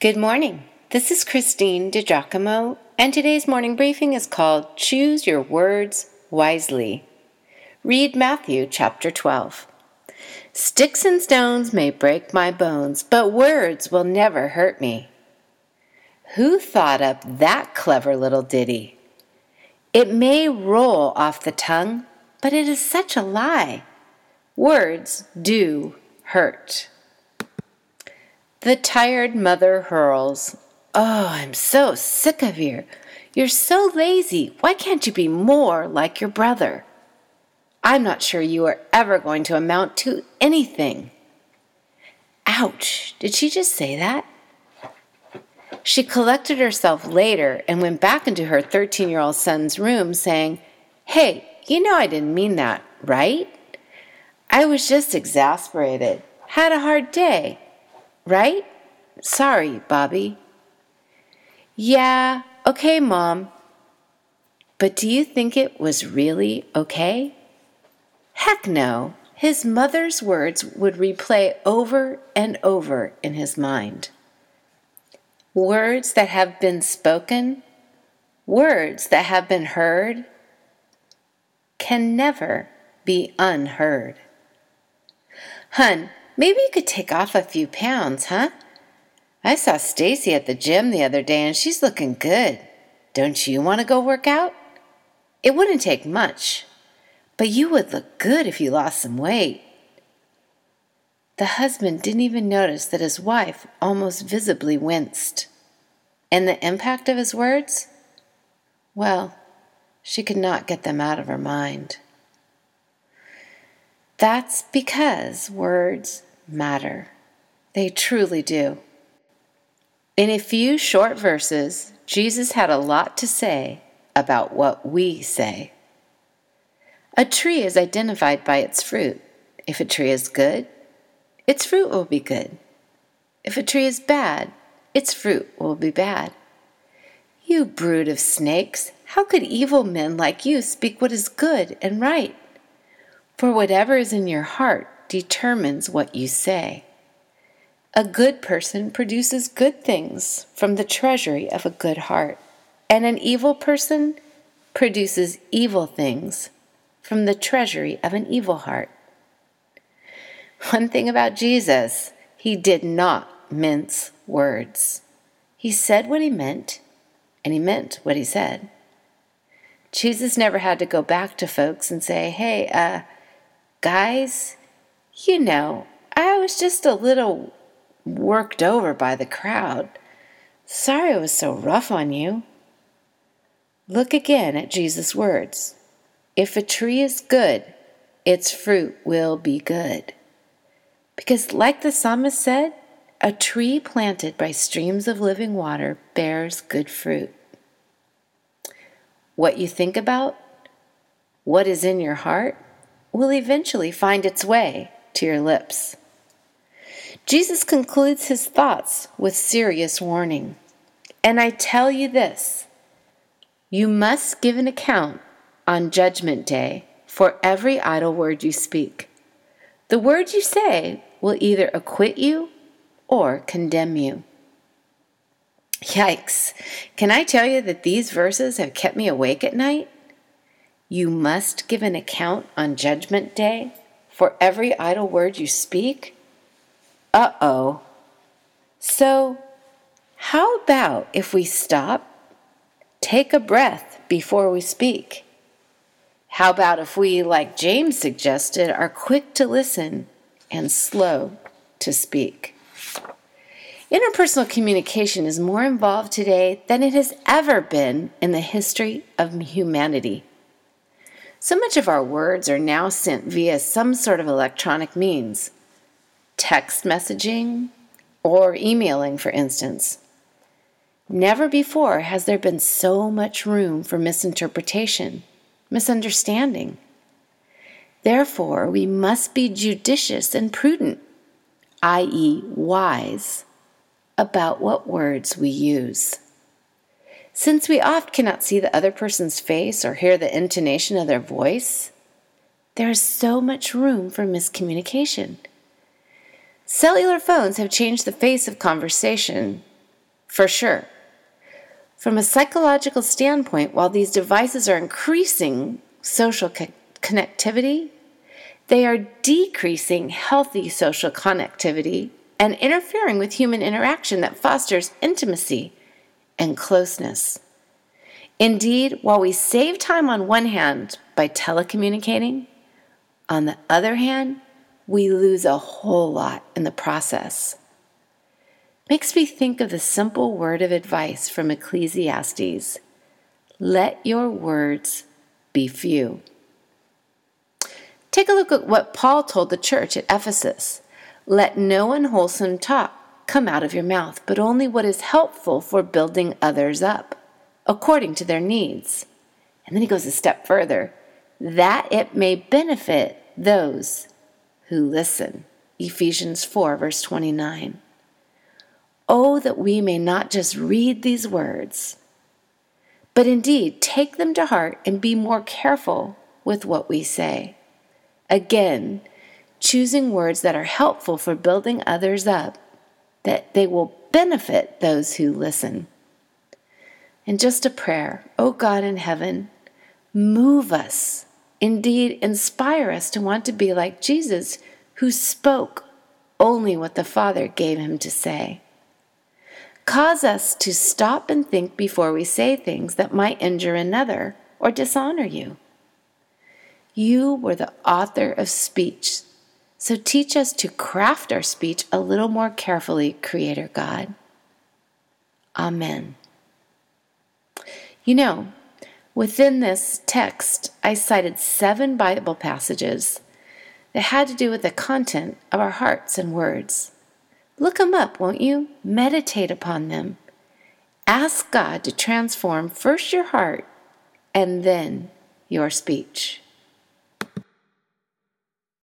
Good morning. This is Christine DiGiacomo, and today's morning briefing is called Choose Your Words Wisely. Read Matthew chapter 12. Sticks and stones may break my bones, but words will never hurt me. Who thought up that clever little ditty? It may roll off the tongue, but it is such a lie. Words do hurt. The tired mother hurls, Oh, I'm so sick of you. You're so lazy. Why can't you be more like your brother? I'm not sure you are ever going to amount to anything. Ouch! Did she just say that? She collected herself later and went back into her 13 year old son's room, saying, Hey, you know I didn't mean that, right? I was just exasperated. Had a hard day. Right? Sorry, Bobby. Yeah, okay, Mom. But do you think it was really okay? Heck no. His mother's words would replay over and over in his mind. Words that have been spoken, words that have been heard, can never be unheard. Hun, Maybe you could take off a few pounds, huh? I saw Stacy at the gym the other day and she's looking good. Don't you want to go work out? It wouldn't take much, but you would look good if you lost some weight. The husband didn't even notice that his wife almost visibly winced. And the impact of his words? Well, she could not get them out of her mind. That's because words matter. They truly do. In a few short verses, Jesus had a lot to say about what we say. A tree is identified by its fruit. If a tree is good, its fruit will be good. If a tree is bad, its fruit will be bad. You brood of snakes, how could evil men like you speak what is good and right? For whatever is in your heart determines what you say. A good person produces good things from the treasury of a good heart, and an evil person produces evil things from the treasury of an evil heart. One thing about Jesus, he did not mince words. He said what he meant, and he meant what he said. Jesus never had to go back to folks and say, hey, uh, guys, you know, I was just a little worked over by the crowd. Sorry I was so rough on you. Look again at Jesus' words. If a tree is good, its fruit will be good. Because, like the psalmist said, a tree planted by streams of living water bears good fruit. What you think about, what is in your heart, will eventually find its way to your lips. Jesus concludes his thoughts with serious warning. And I tell you this you must give an account on Judgment Day for every idle word you speak. The words you say will either acquit you or condemn you. Yikes. Can I tell you that these verses have kept me awake at night? You must give an account on Judgment Day for every idle word you speak? Uh oh. So, how about if we stop, take a breath before we speak? How about if we, like James suggested, are quick to listen and slow to speak? Interpersonal communication is more involved today than it has ever been in the history of humanity. So much of our words are now sent via some sort of electronic means text messaging or emailing, for instance. Never before has there been so much room for misinterpretation, misunderstanding. Therefore, we must be judicious and prudent, i.e., wise, about what words we use. Since we oft cannot see the other person's face or hear the intonation of their voice, there is so much room for miscommunication. Cellular phones have changed the face of conversation, for sure. From a psychological standpoint, while these devices are increasing social co- connectivity, they are decreasing healthy social connectivity and interfering with human interaction that fosters intimacy and closeness. Indeed, while we save time on one hand by telecommunicating, on the other hand, we lose a whole lot in the process. Makes me think of the simple word of advice from Ecclesiastes let your words be few. Take a look at what Paul told the church at Ephesus. Let no unwholesome talk come out of your mouth, but only what is helpful for building others up, according to their needs. And then he goes a step further that it may benefit those who listen. Ephesians 4, verse 29. Oh, that we may not just read these words, but indeed take them to heart and be more careful with what we say. Again, choosing words that are helpful for building others up, that they will benefit those who listen. And just a prayer, oh God in heaven, move us, indeed inspire us to want to be like Jesus, who spoke only what the Father gave him to say. Cause us to stop and think before we say things that might injure another or dishonor you. You were the author of speech so teach us to craft our speech a little more carefully, Creator God. Amen. You know, within this text, I cited seven Bible passages that had to do with the content of our hearts and words. Look them up, won't you? Meditate upon them. Ask God to transform first your heart and then your speech.